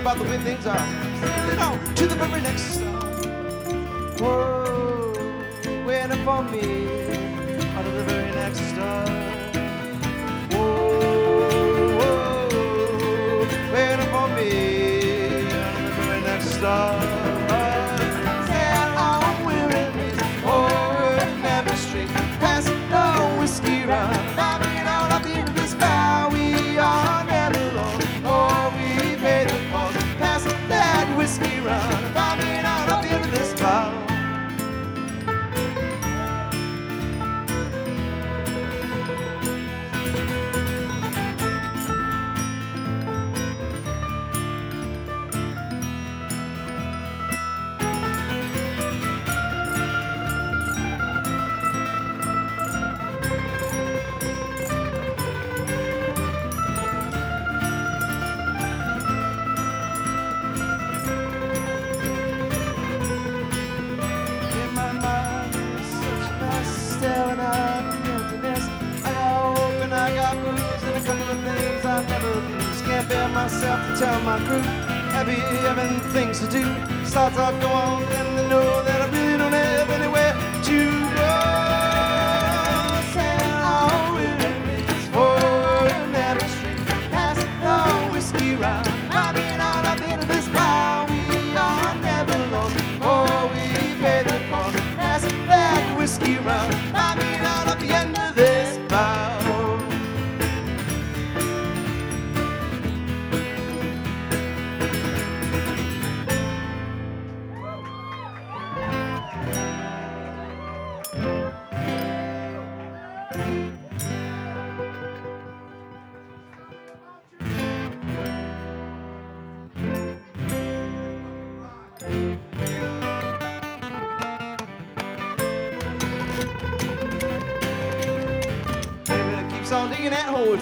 about the way things are. Now, to the very next.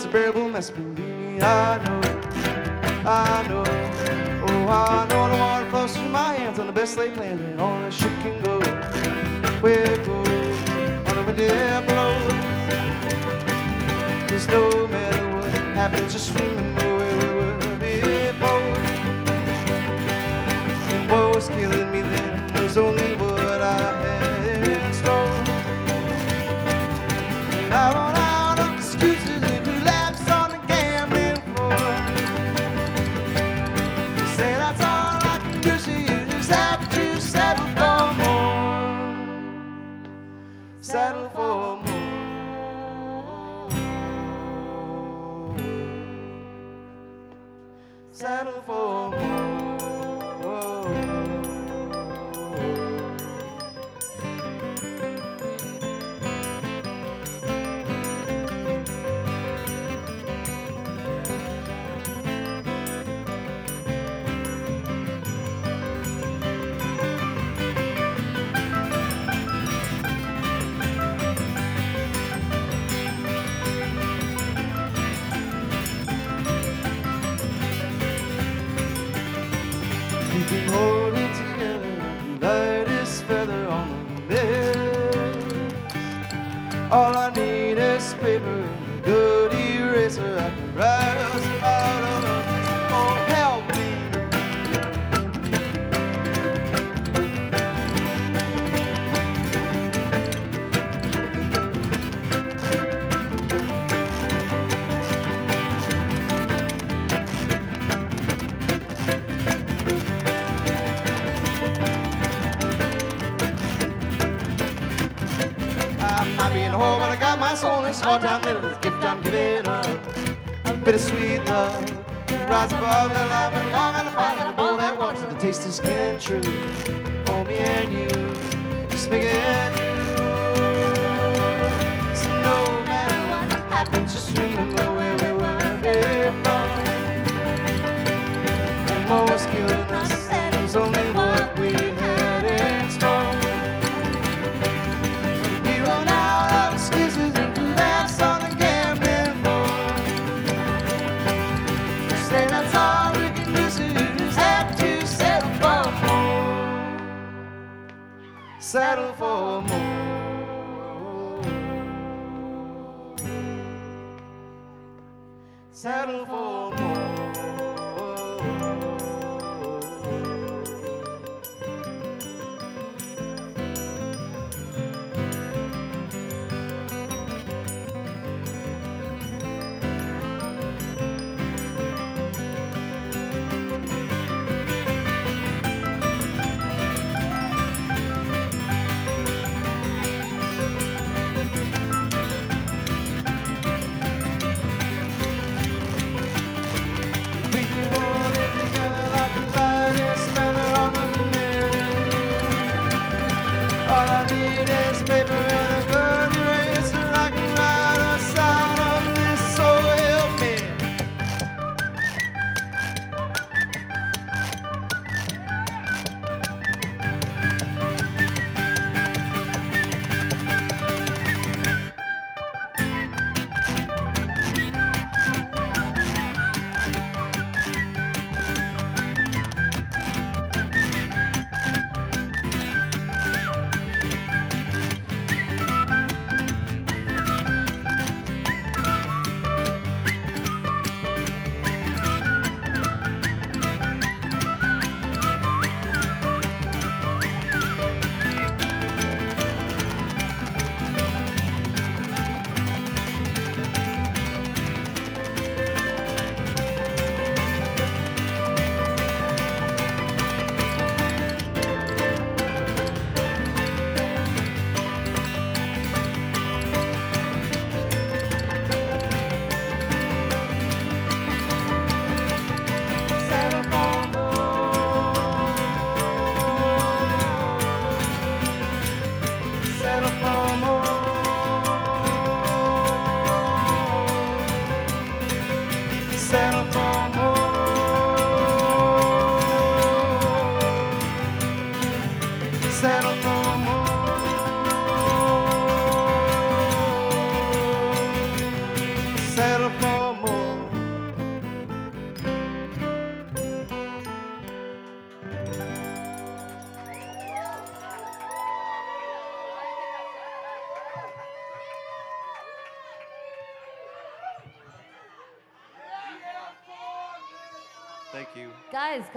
unbearable must be me. I know, I know, oh, I know the water flows through my hands on the best laid land, and on a ship can go. We'll go on the wind blow. There's no matter what happens, just Lord, I'm Settle for more. Settle for more.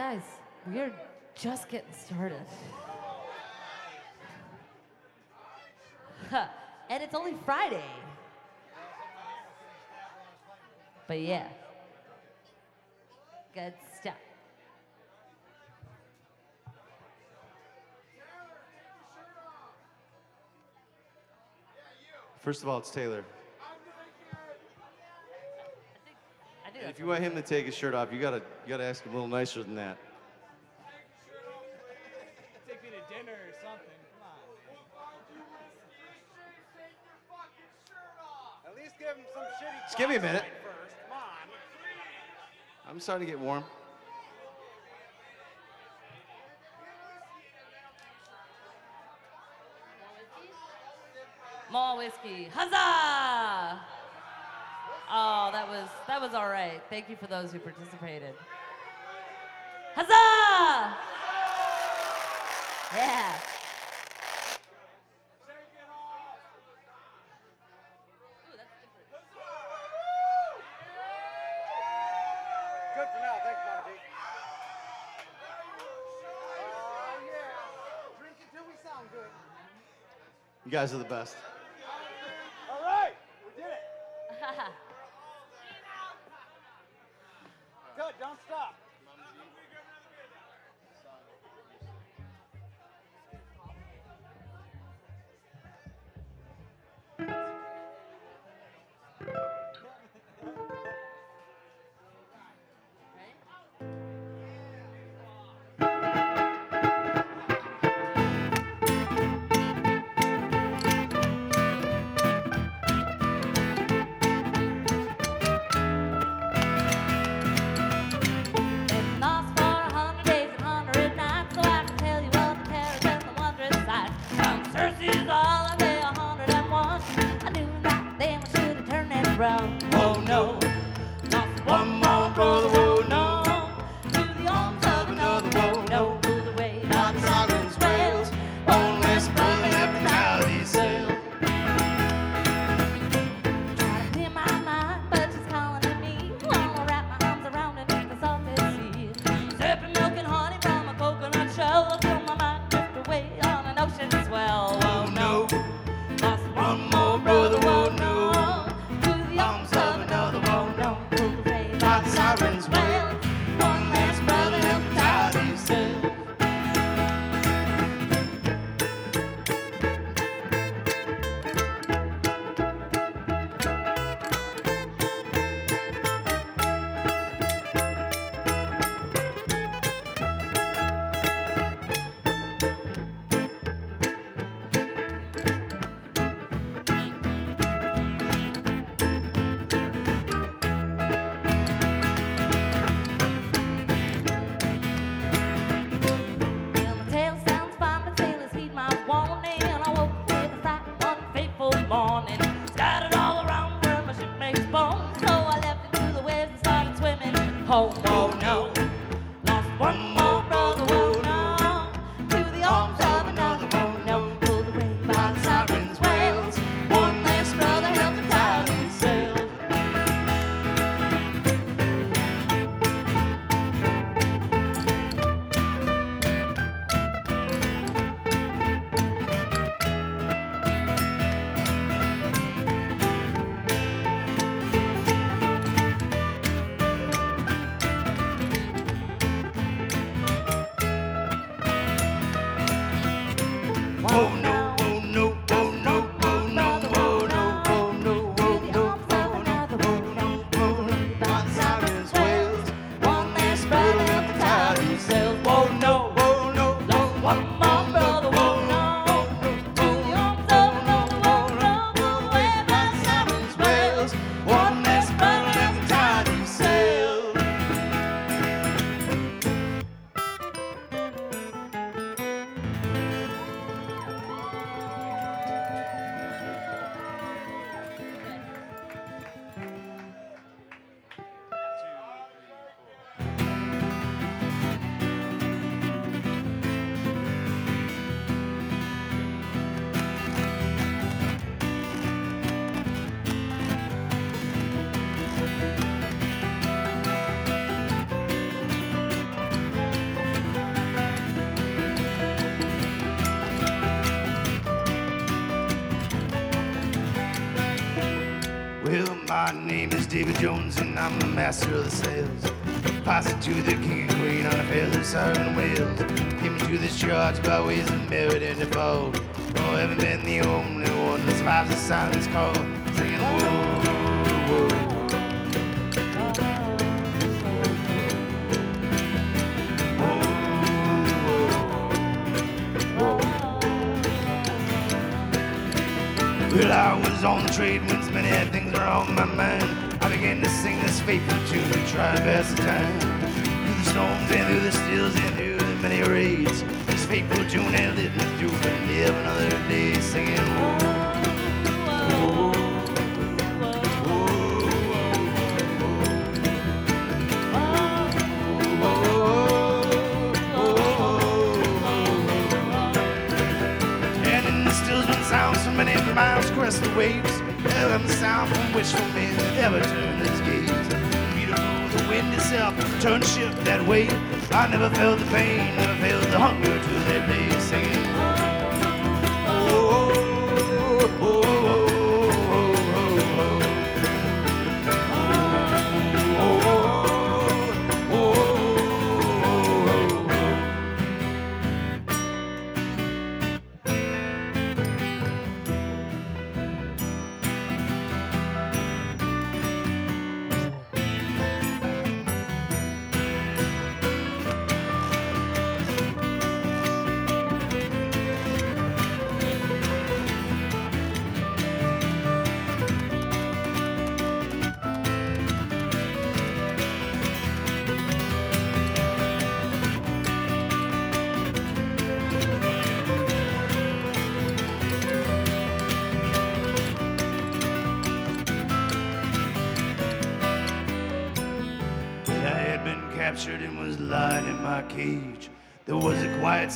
Guys, guys, we're just getting started. and it's only Friday. But yeah. Good stuff. First of all, it's Taylor. And if you want him to take his shirt off, you gotta you gotta ask him a little nicer than that. Take me to dinner or something. Come on. At least give him some shitty. Just give me a minute. First. Come on. I'm starting to get warm. More whiskey. Huzzah! Oh, that was that was all right. Thank you for those who participated. Huzzah! Yeah. Good for now. Thanks, Monty. Oh yeah. Drink until we sound good. You guys are the best. Davy Jones, and I'm the master of the sales. to the king and queen on a fairly siren whales. me to this church by ways of merit and default. Oh, I haven't been the only one that survives the silence call. Singing, whoa, whoa. Well, I was on the trade when past the time. Through the storms and through the stills and through the many raids. This people June and lit the and live another day singing. Oh, oh. miles crest the waves, heaven the sound from wishful men ever turn its gaze win yourself, turn ship that way. I never felt the pain, never felt the hunger till that day singing.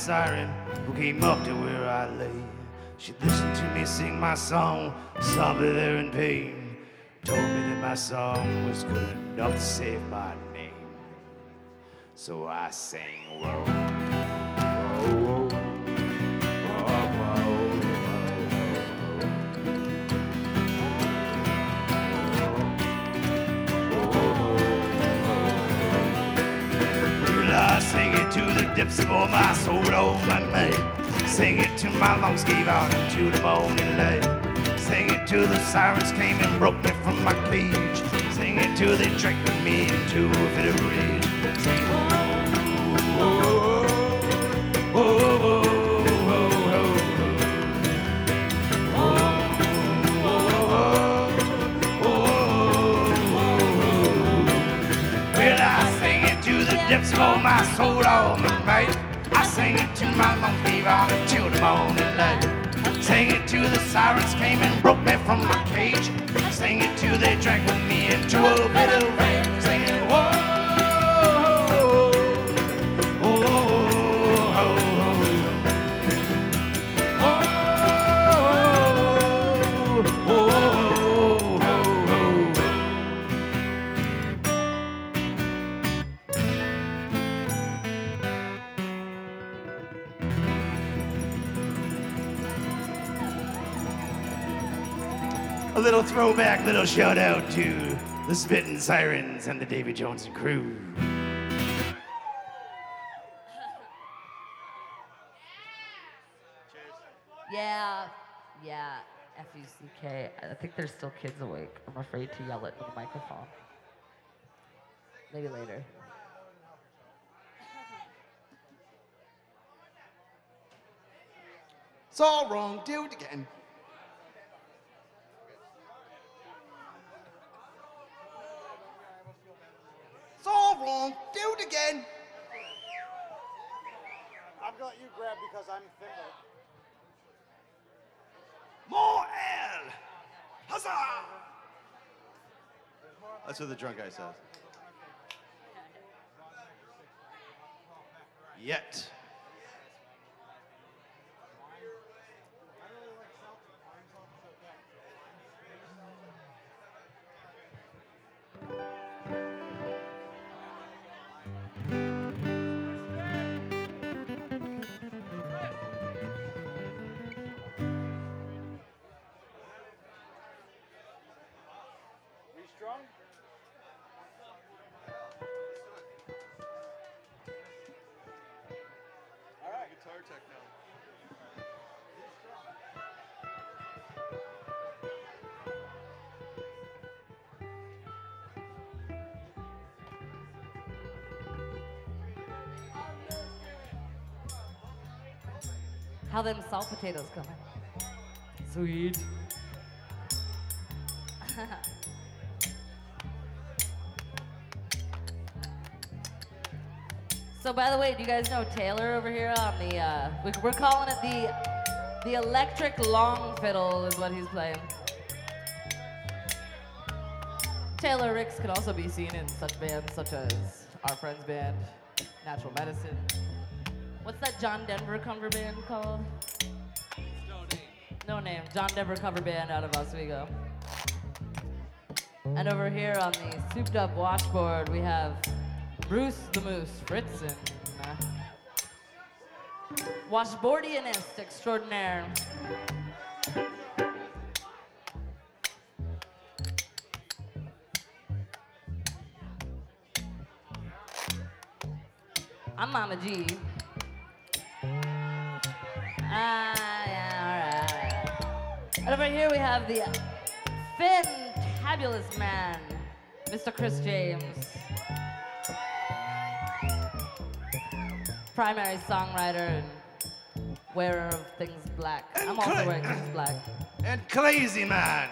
Siren who came up to where I lay. She listened to me sing my song, sobbing there in pain. Told me that my song was good enough to save my name. So I sang, whoa, whoa, whoa, of all my soul, my man. Sing it to my lungs gave out into the morning light. Sing it to the sirens came and broke me from my cage. Sing it to they dragged me into a bit of rage. Sing, the depths my soul all night. I sing it to my gave out until the morning light. Sing it to the sirens came and broke me from my cage. Sing it to they dragged with me into a bit of throwback, little shout out to the Spittin' Sirens and the Davy Jones and crew. Yeah, yeah, F-U-C-K. I think there's still kids awake. I'm afraid to yell it in the microphone. Maybe later. It's all wrong. Do it again. It's all wrong. Do it again. I've got you grabbed because I'm thinner. More ale! Huzzah! That's what the drunk guy says. Yet. How them salt potatoes coming? Sweet. so, by the way, do you guys know Taylor over here on the? Uh, we, we're calling it the the electric long fiddle is what he's playing. Taylor Ricks could also be seen in such bands such as our friends band, Natural Medicine. What's that John Denver cover band called? No name. John Denver cover band out of Oswego. And over here on the souped up washboard, we have Bruce the Moose Fritzen. Washboardianist extraordinaire. I'm Mama G. over here we have the fantabulous man, Mr. Chris James. Primary songwriter and wearer of things black. And I'm also wearing things black. And Crazy Man.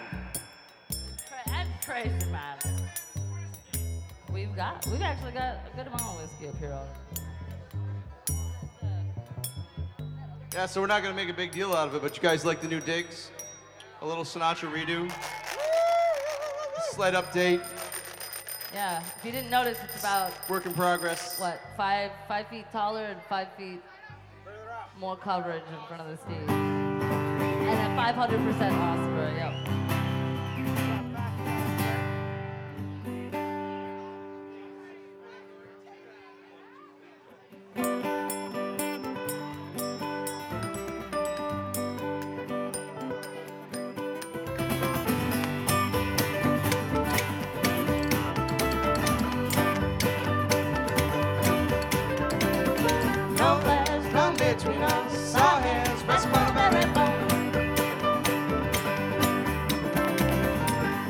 And crazy man. We've got, we've actually got a good amount of whiskey up here already. Yeah, so we're not gonna make a big deal out of it, but you guys like the new digs? A little Sinatra redo. Slight update. Yeah. If you didn't notice, it's about Work in progress. what five five feet taller and five feet more coverage in front of the stage, and at 500 percent awesomer. Yep. Between us. Our hands rest bone.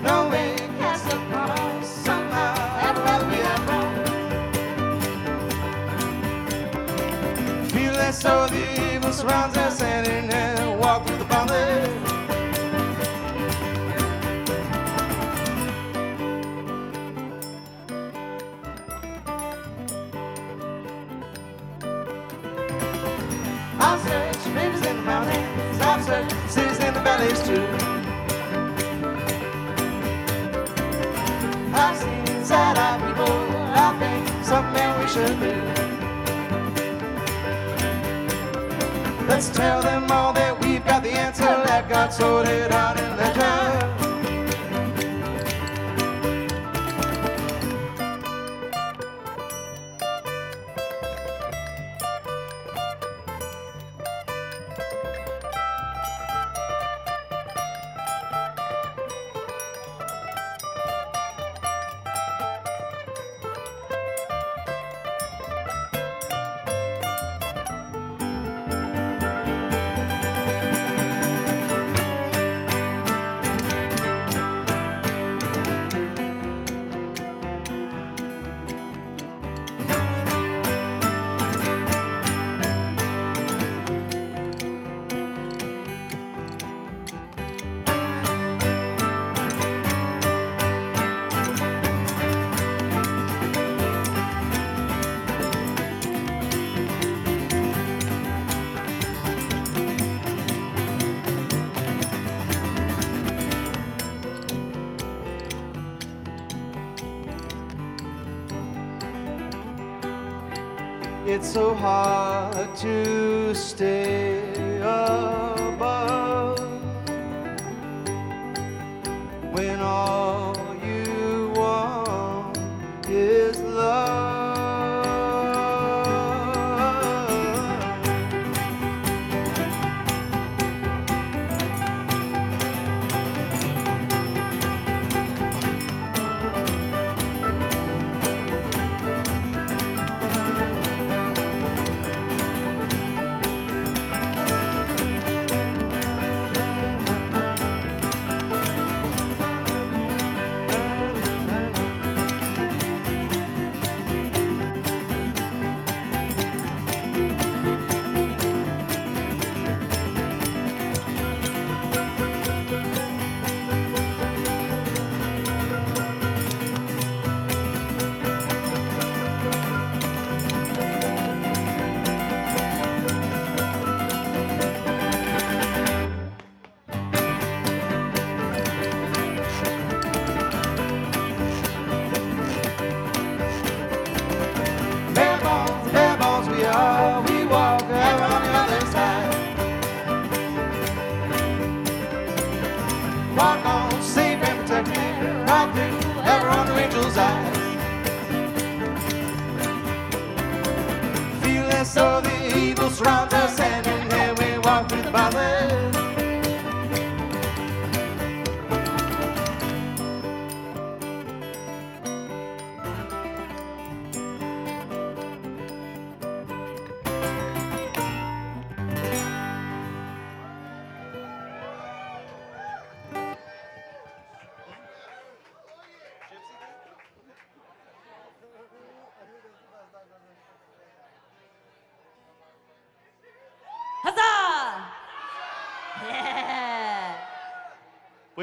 No way cast upon we have. Feel as though the evil surrounds us, hand in too. I've seen sad-eyed people, I think something we should do. Let's tell them all that we've got the answer, let God sort it out in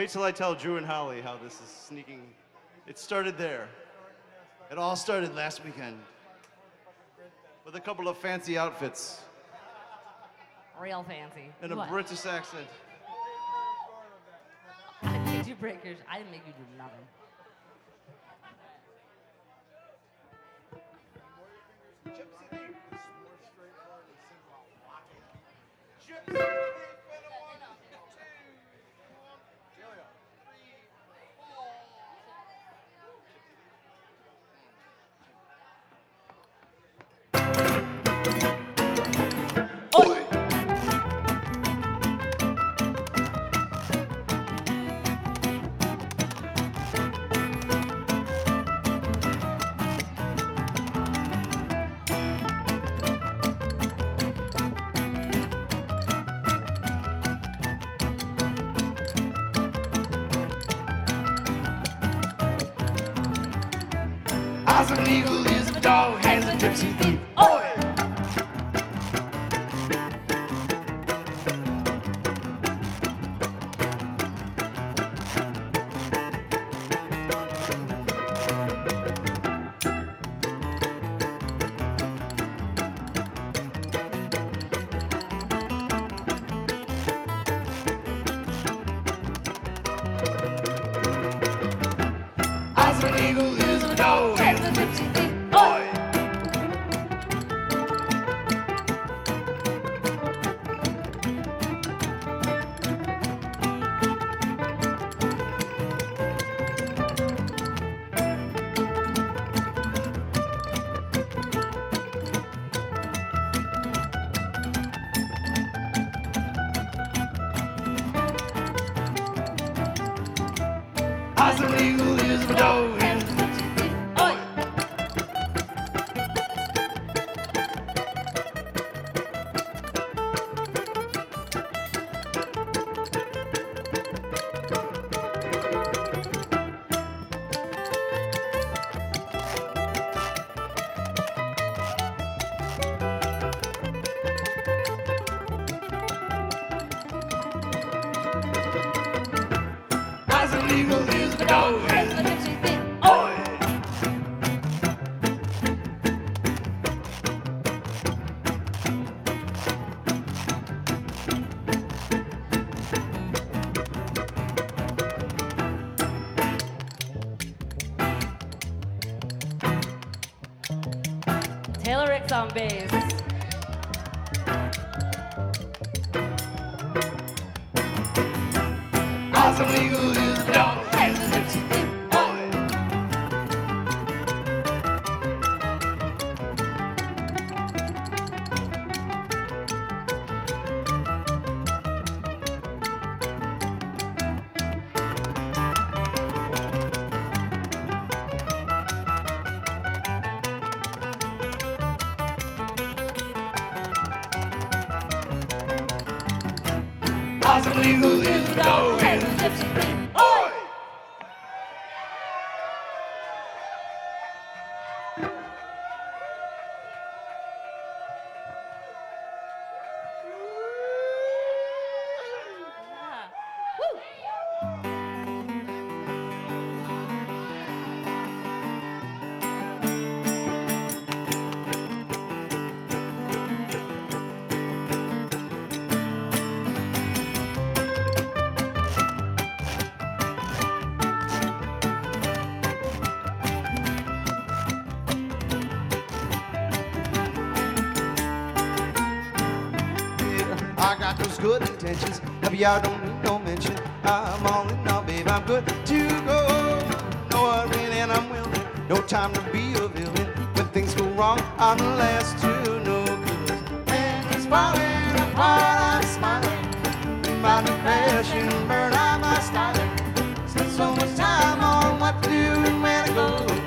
Wait till I tell Drew and Holly how this is sneaking. It started there. It all started last weekend with a couple of fancy outfits Real fancy. and a What? British accent. I made you break yours. I didn't make you do nothing. Gypsy Of an eagle, ears a dog, hands a gypsy thief. Eagle, good intentions. Have y'all don't need no mention. I'm all in now, babe. I'm good to go. No worrying and I'm willing. No time to be a villain. When things go wrong, I'm the last to know. Cause man is falling apart. I'm smiling. My depression burn out my styling. Spent so much time on what to do and where to go.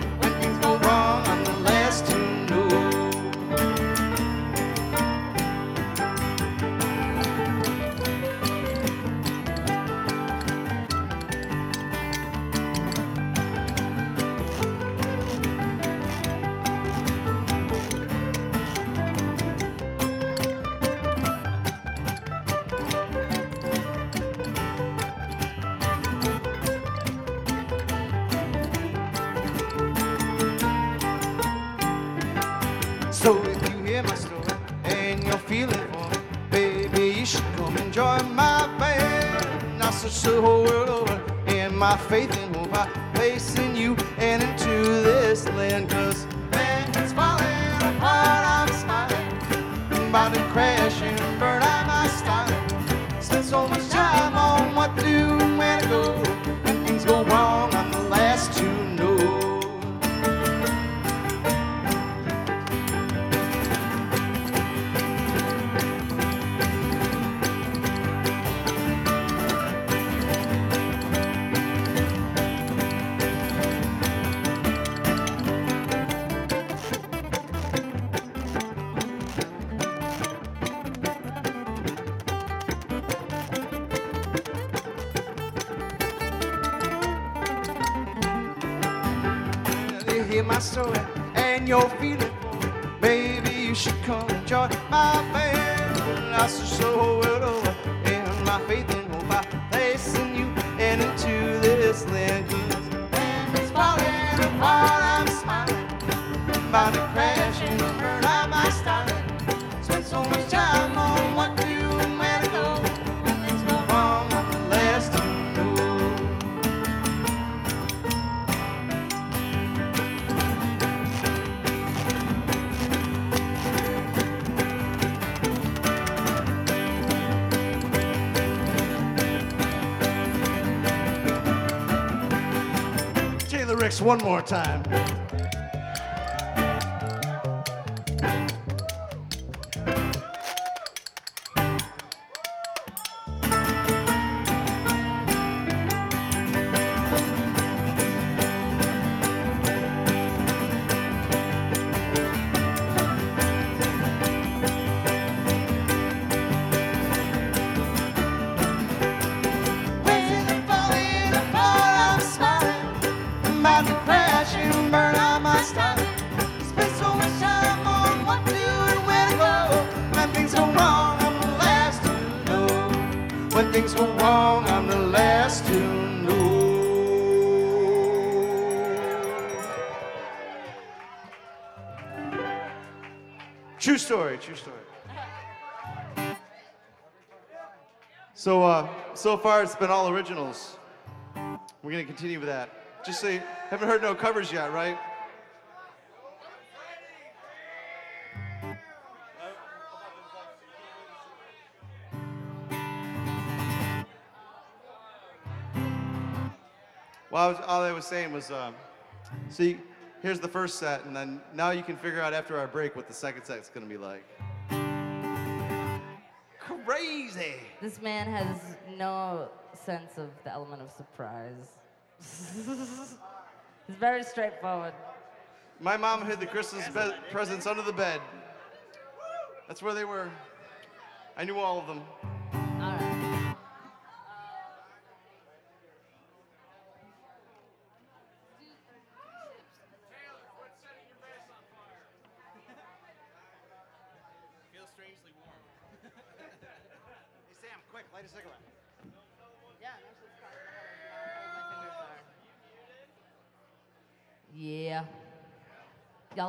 The whole world over. And my faith in time. Story, true story. So, uh, so far it's been all originals. We're gonna continue with that. Just say, haven't heard no covers yet, right? Well, was, all I was saying was, um, see, here's the first set, and then now you can figure out after our break what the second set's gonna be like. Crazy. This man has no sense of the element of surprise. He's very straightforward. My mom hid the Christmas be- presents under the bed. That's where they were. I knew all of them.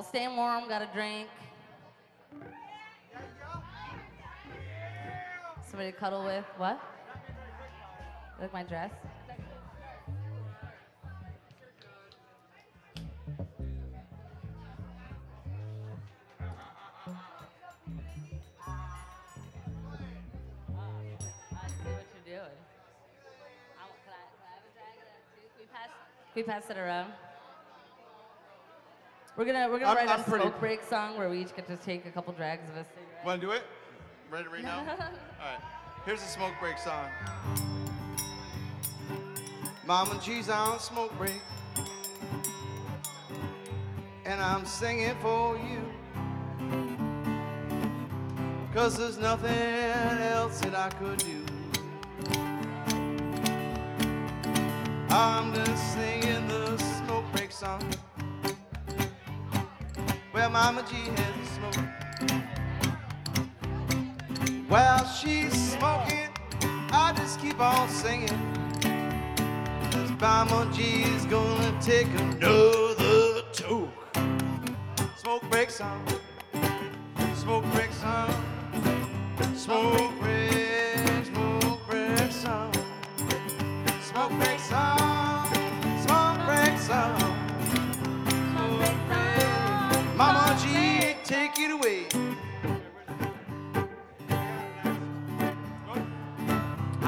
Staying warm, got a drink. Somebody to cuddle with. What? Like my dress? I see what you're doing. I want- can I- can I have a drag of that too? Can we pass- Can we pass it around? We're gonna we're gonna I'm- write I'm a pretty- smoke break song where we each get to take a couple drags of a cigarette. Want to do it? Ready right now? All right. Here's a smoke break song. Mama G's on smoke break. And I'm singing for you. Cause there's nothing else that I could do. I'm just singing the smoke break song. Well, Mama G has smoke. While she's smoking, I just keep on singing. Cause Mama G's gonna take another toke. Smoke breaks song. Smoke breaks song. Smoke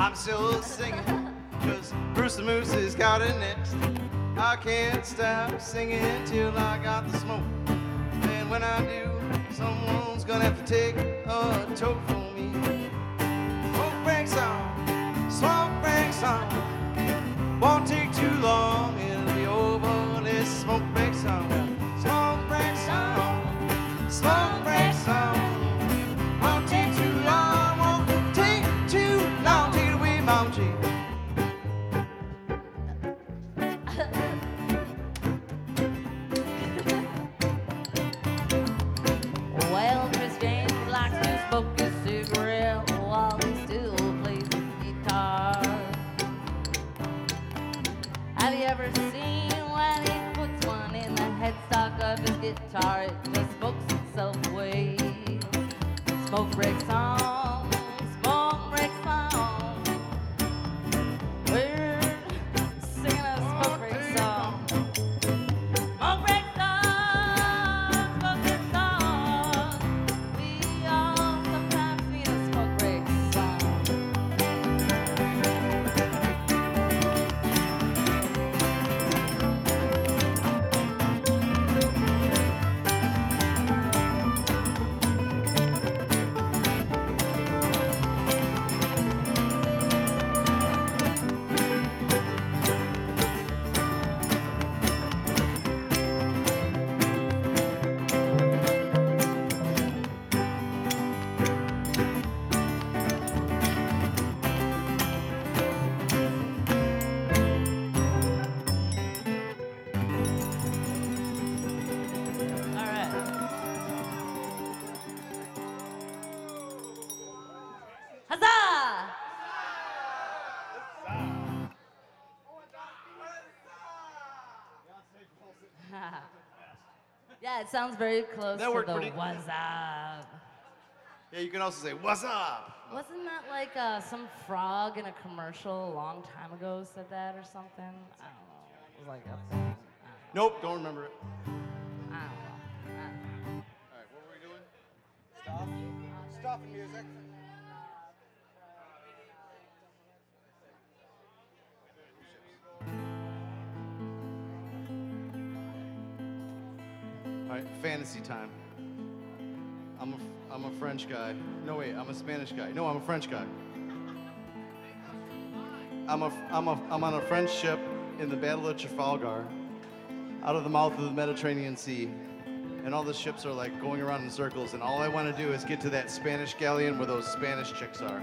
I'm still singing. Cause Bruce the Moose has got it next. I can't stop singing till I got the smoke. And when I do, someone's gonna have to take a toke from Smoke break song, sounds very close That to worked the pretty- what's up. Yeah, you can also say, What's up? Wasn't that like uh, some frog in a commercial a long time ago said that or something? I don't know. It was like a, I don't know. Nope, don't remember it. I don't know. I don't know. All right, what were we doing? Stop. Stop music. Right, fantasy time. I'm a, I'm a French guy. No, wait, I'm a Spanish guy. No, I'm a French guy. I'm, a, I'm, a, I'm on a French ship in the Battle of Trafalgar out of the mouth of the Mediterranean Sea. And all the ships are like going around in circles, and all I want to do is get to that Spanish galleon where those Spanish chicks are.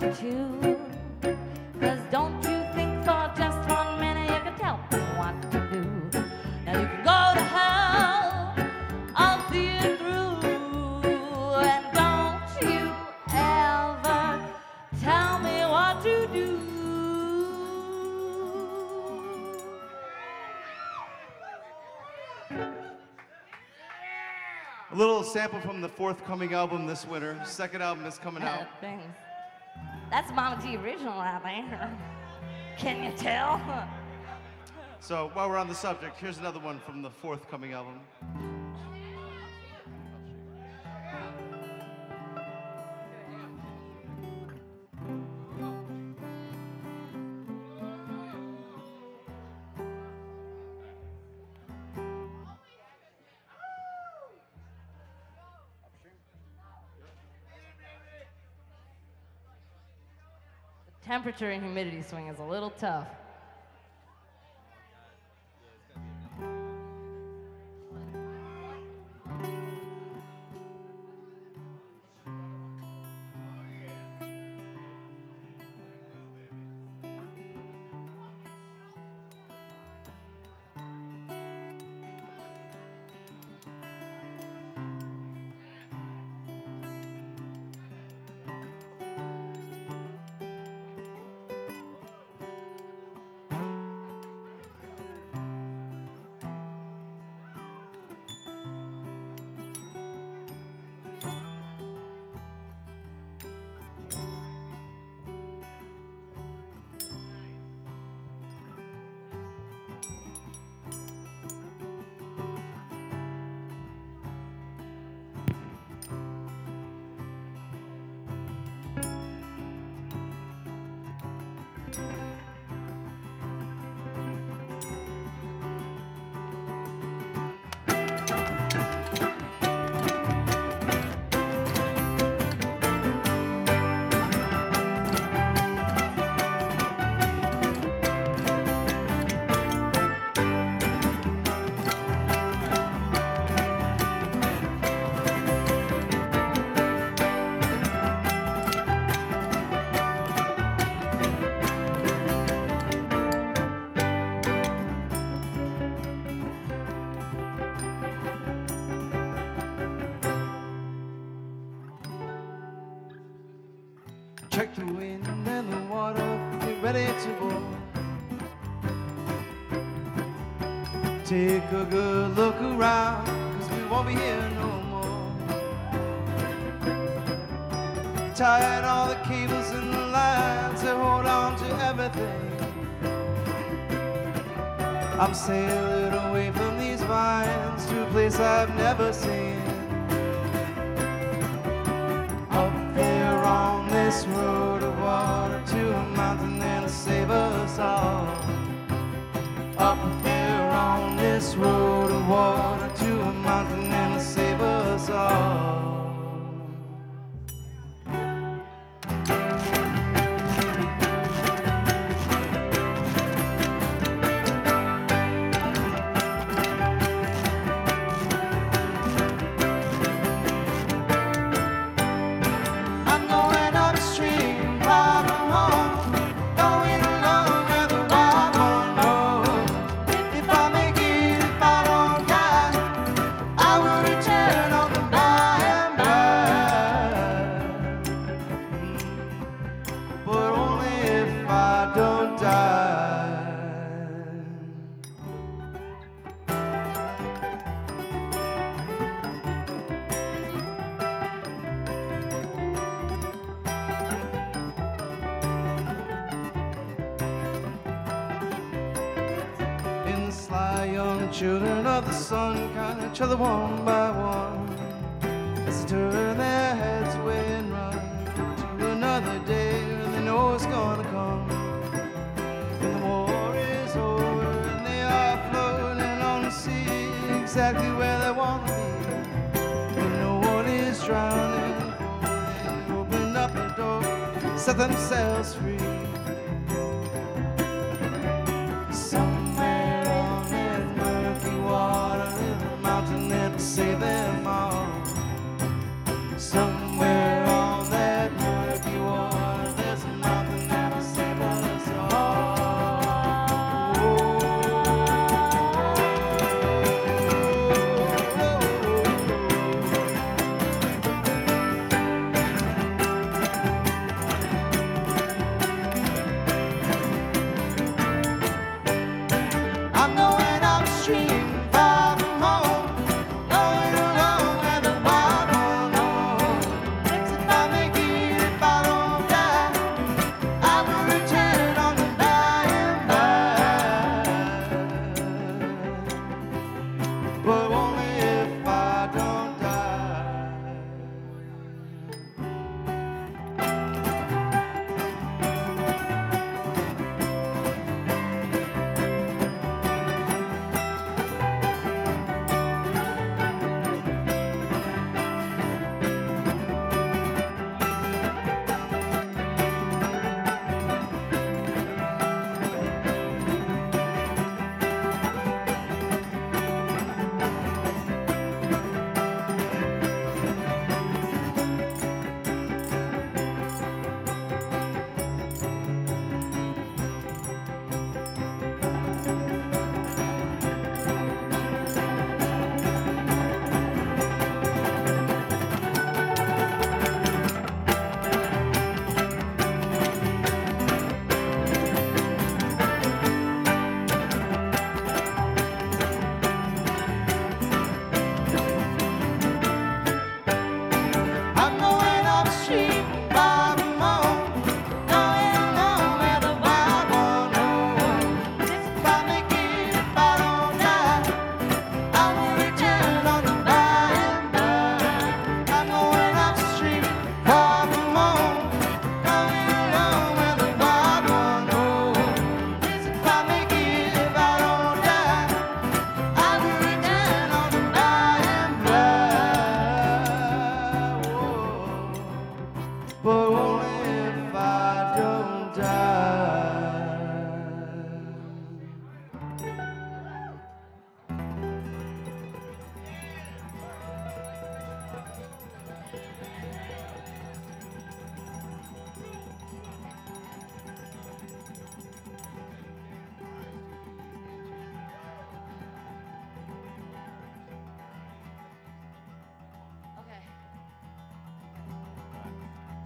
You. Cause don't you think for just one minute you can tell me what to do. Now you can go to hell, I'll see it through. And don't you ever tell me what to do. A little sample from the forthcoming album this winter. Second album is coming out. Thanks. That's Mama G original out there. Can you tell? So while we're on the subject, here's another one from the forthcoming album. Temperature and humidity swing is a little tough. Ready to board. Take a good look around, cause we won't be here no more. Tied all the cables and the lines that hold on to everything. I'm sailing away from these vines to a place I've never seen. This road of water to a mountain that'll save us all.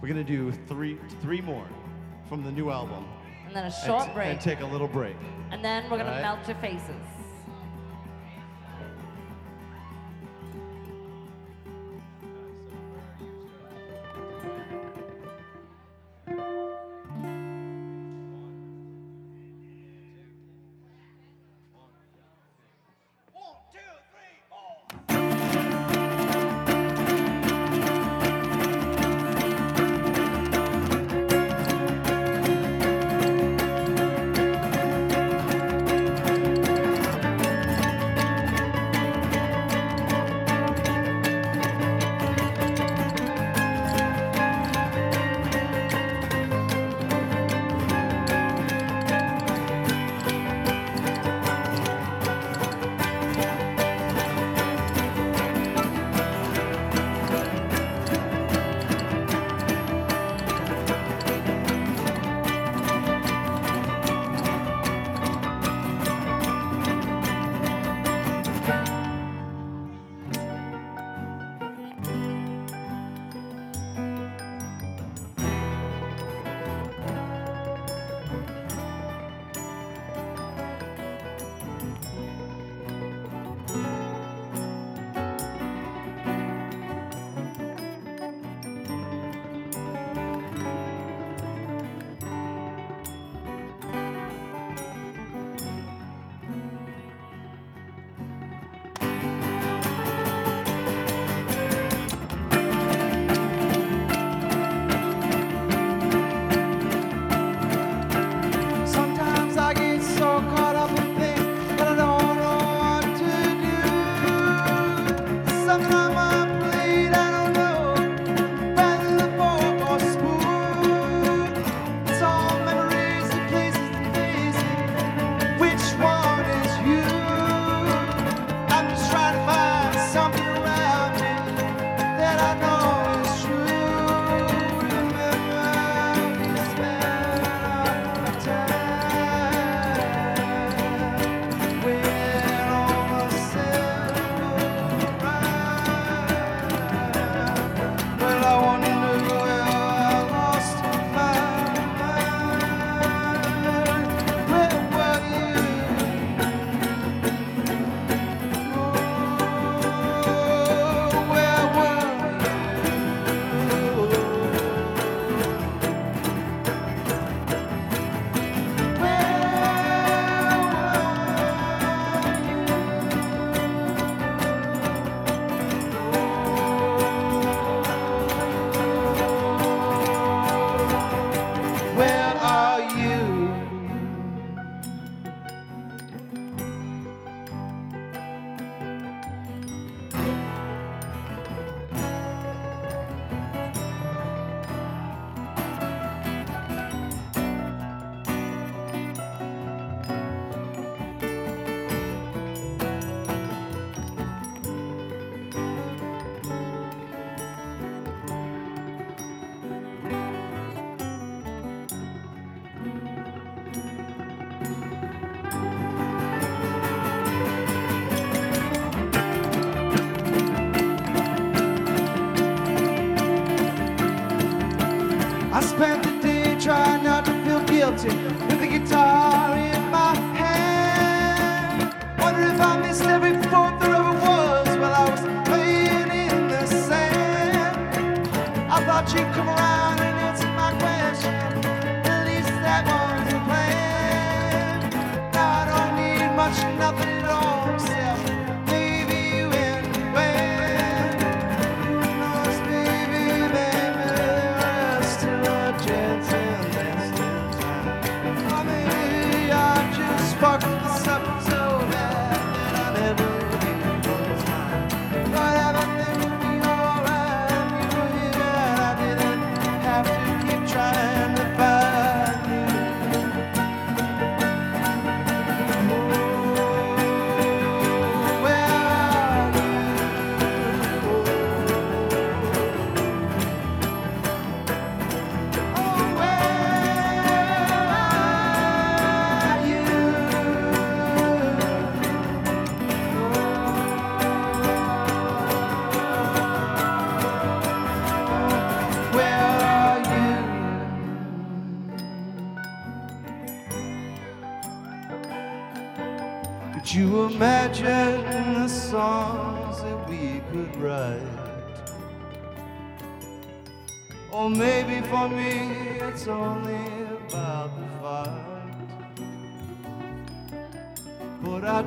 We're gonna do three three more from the new album. And then a short and break. And take a little break. And then we're gonna right? melt your faces.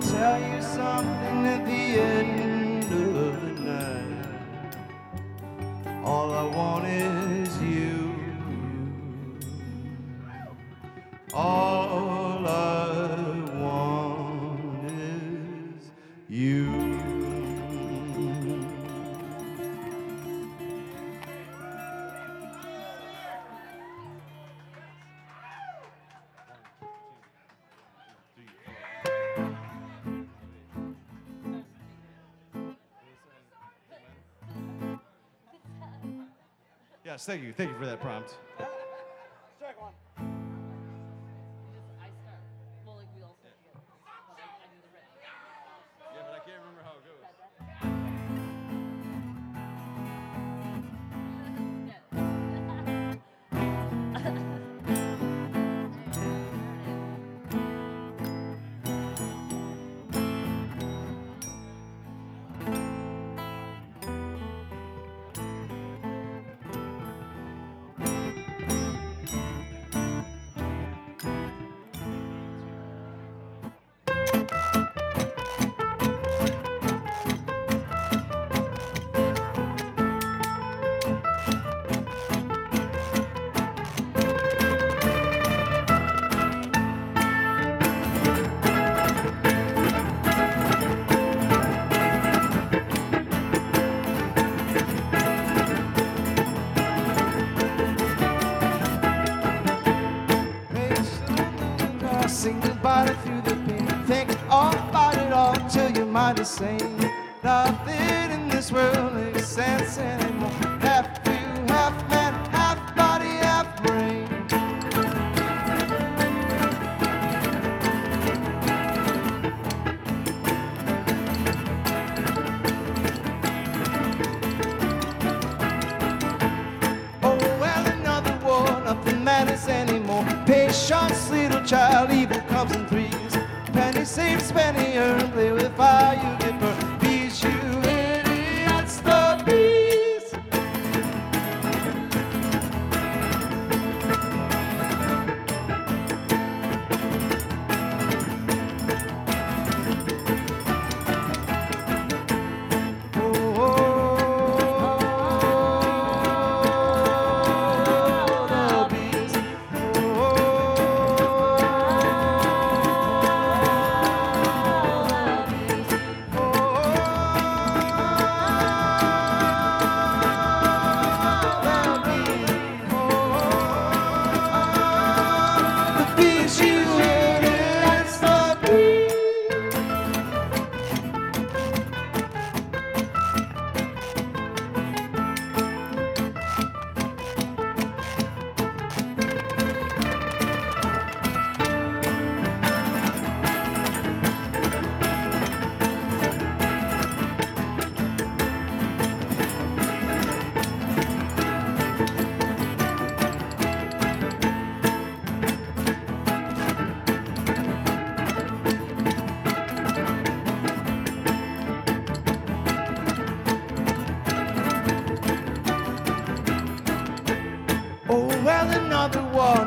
tell you something at the end. Thank you. Thank you for that prompt. the same.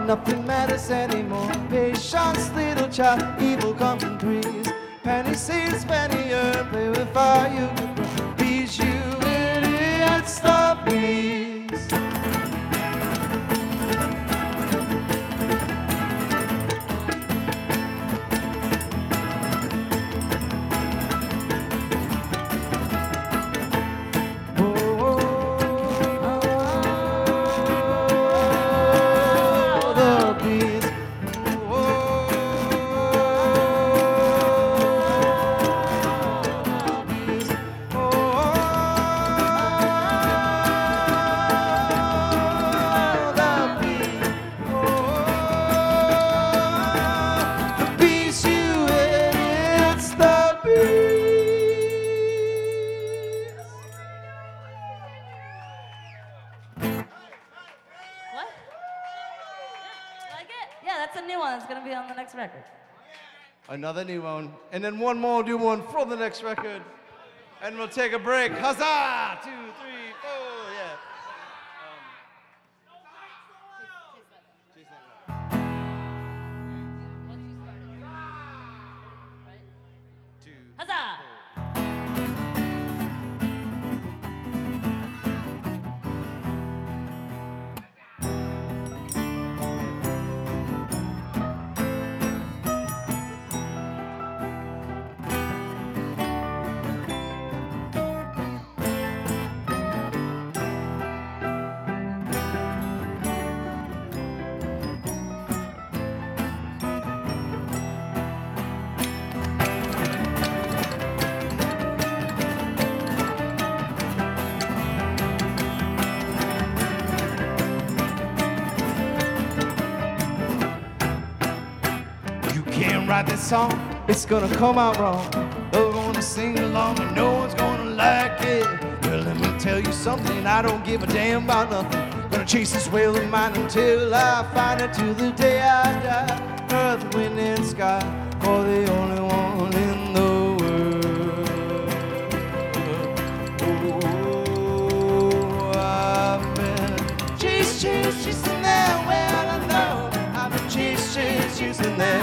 Nothing matters anymore. Patience, little child, evil comes in threes. Penny seeds, penny earth, play with fire, you can record. Another new one. And then one more new one for the next record. And we'll take a break. Huzzah! Two, three, song, it's gonna come out wrong. They're gonna sing along and no one's gonna like it. Well, let me tell you something, I don't give a damn about nothing. Gonna chase this whale of mine until I find it to the day I die. Earth, wind, and sky, for the only one in the world. Oh, I've been chase, chase, chasing that well, I know. I've been chase, chase, chasing that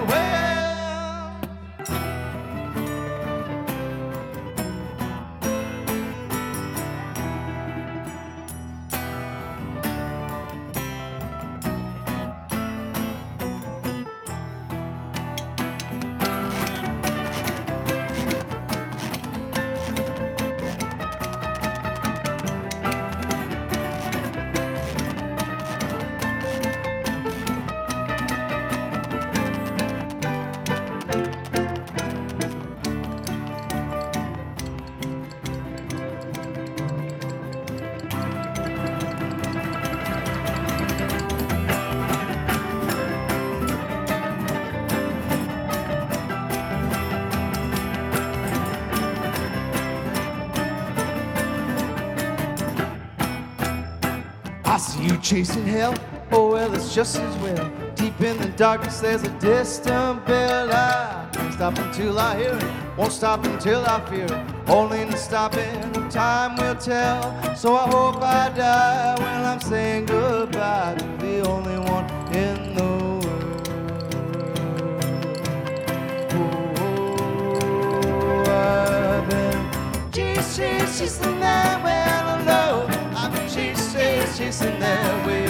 chasing hell. Oh, well, it's just as well. Deep in the darkness, there's a distant bell. I can't stop until I hear it. Won't stop until I fear it. Only the stopping of time will tell. So I hope I die when I'm saying goodbye to the only one in the world. Oh, chasing, chasing that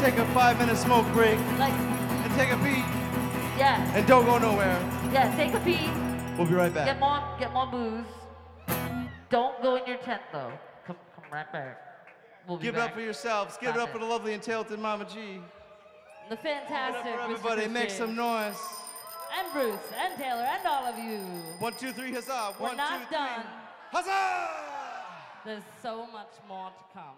Take a five minute smoke break Like, and take a pee. yeah, and don't go nowhere. yeah. Take a pee. We'll be right back. Get more, get more booze. Don't go in your tent though. Come, come right back. We'll be Give it back. up for yourselves. Give it up it. for the lovely and talented Mama G. Give The it fantastic Mr. everybody. Make some noise. And Bruce and Taylor and all of you. One, two, three, huzzah. We're One, not two, three. done. Huzzah! There's so much more to come.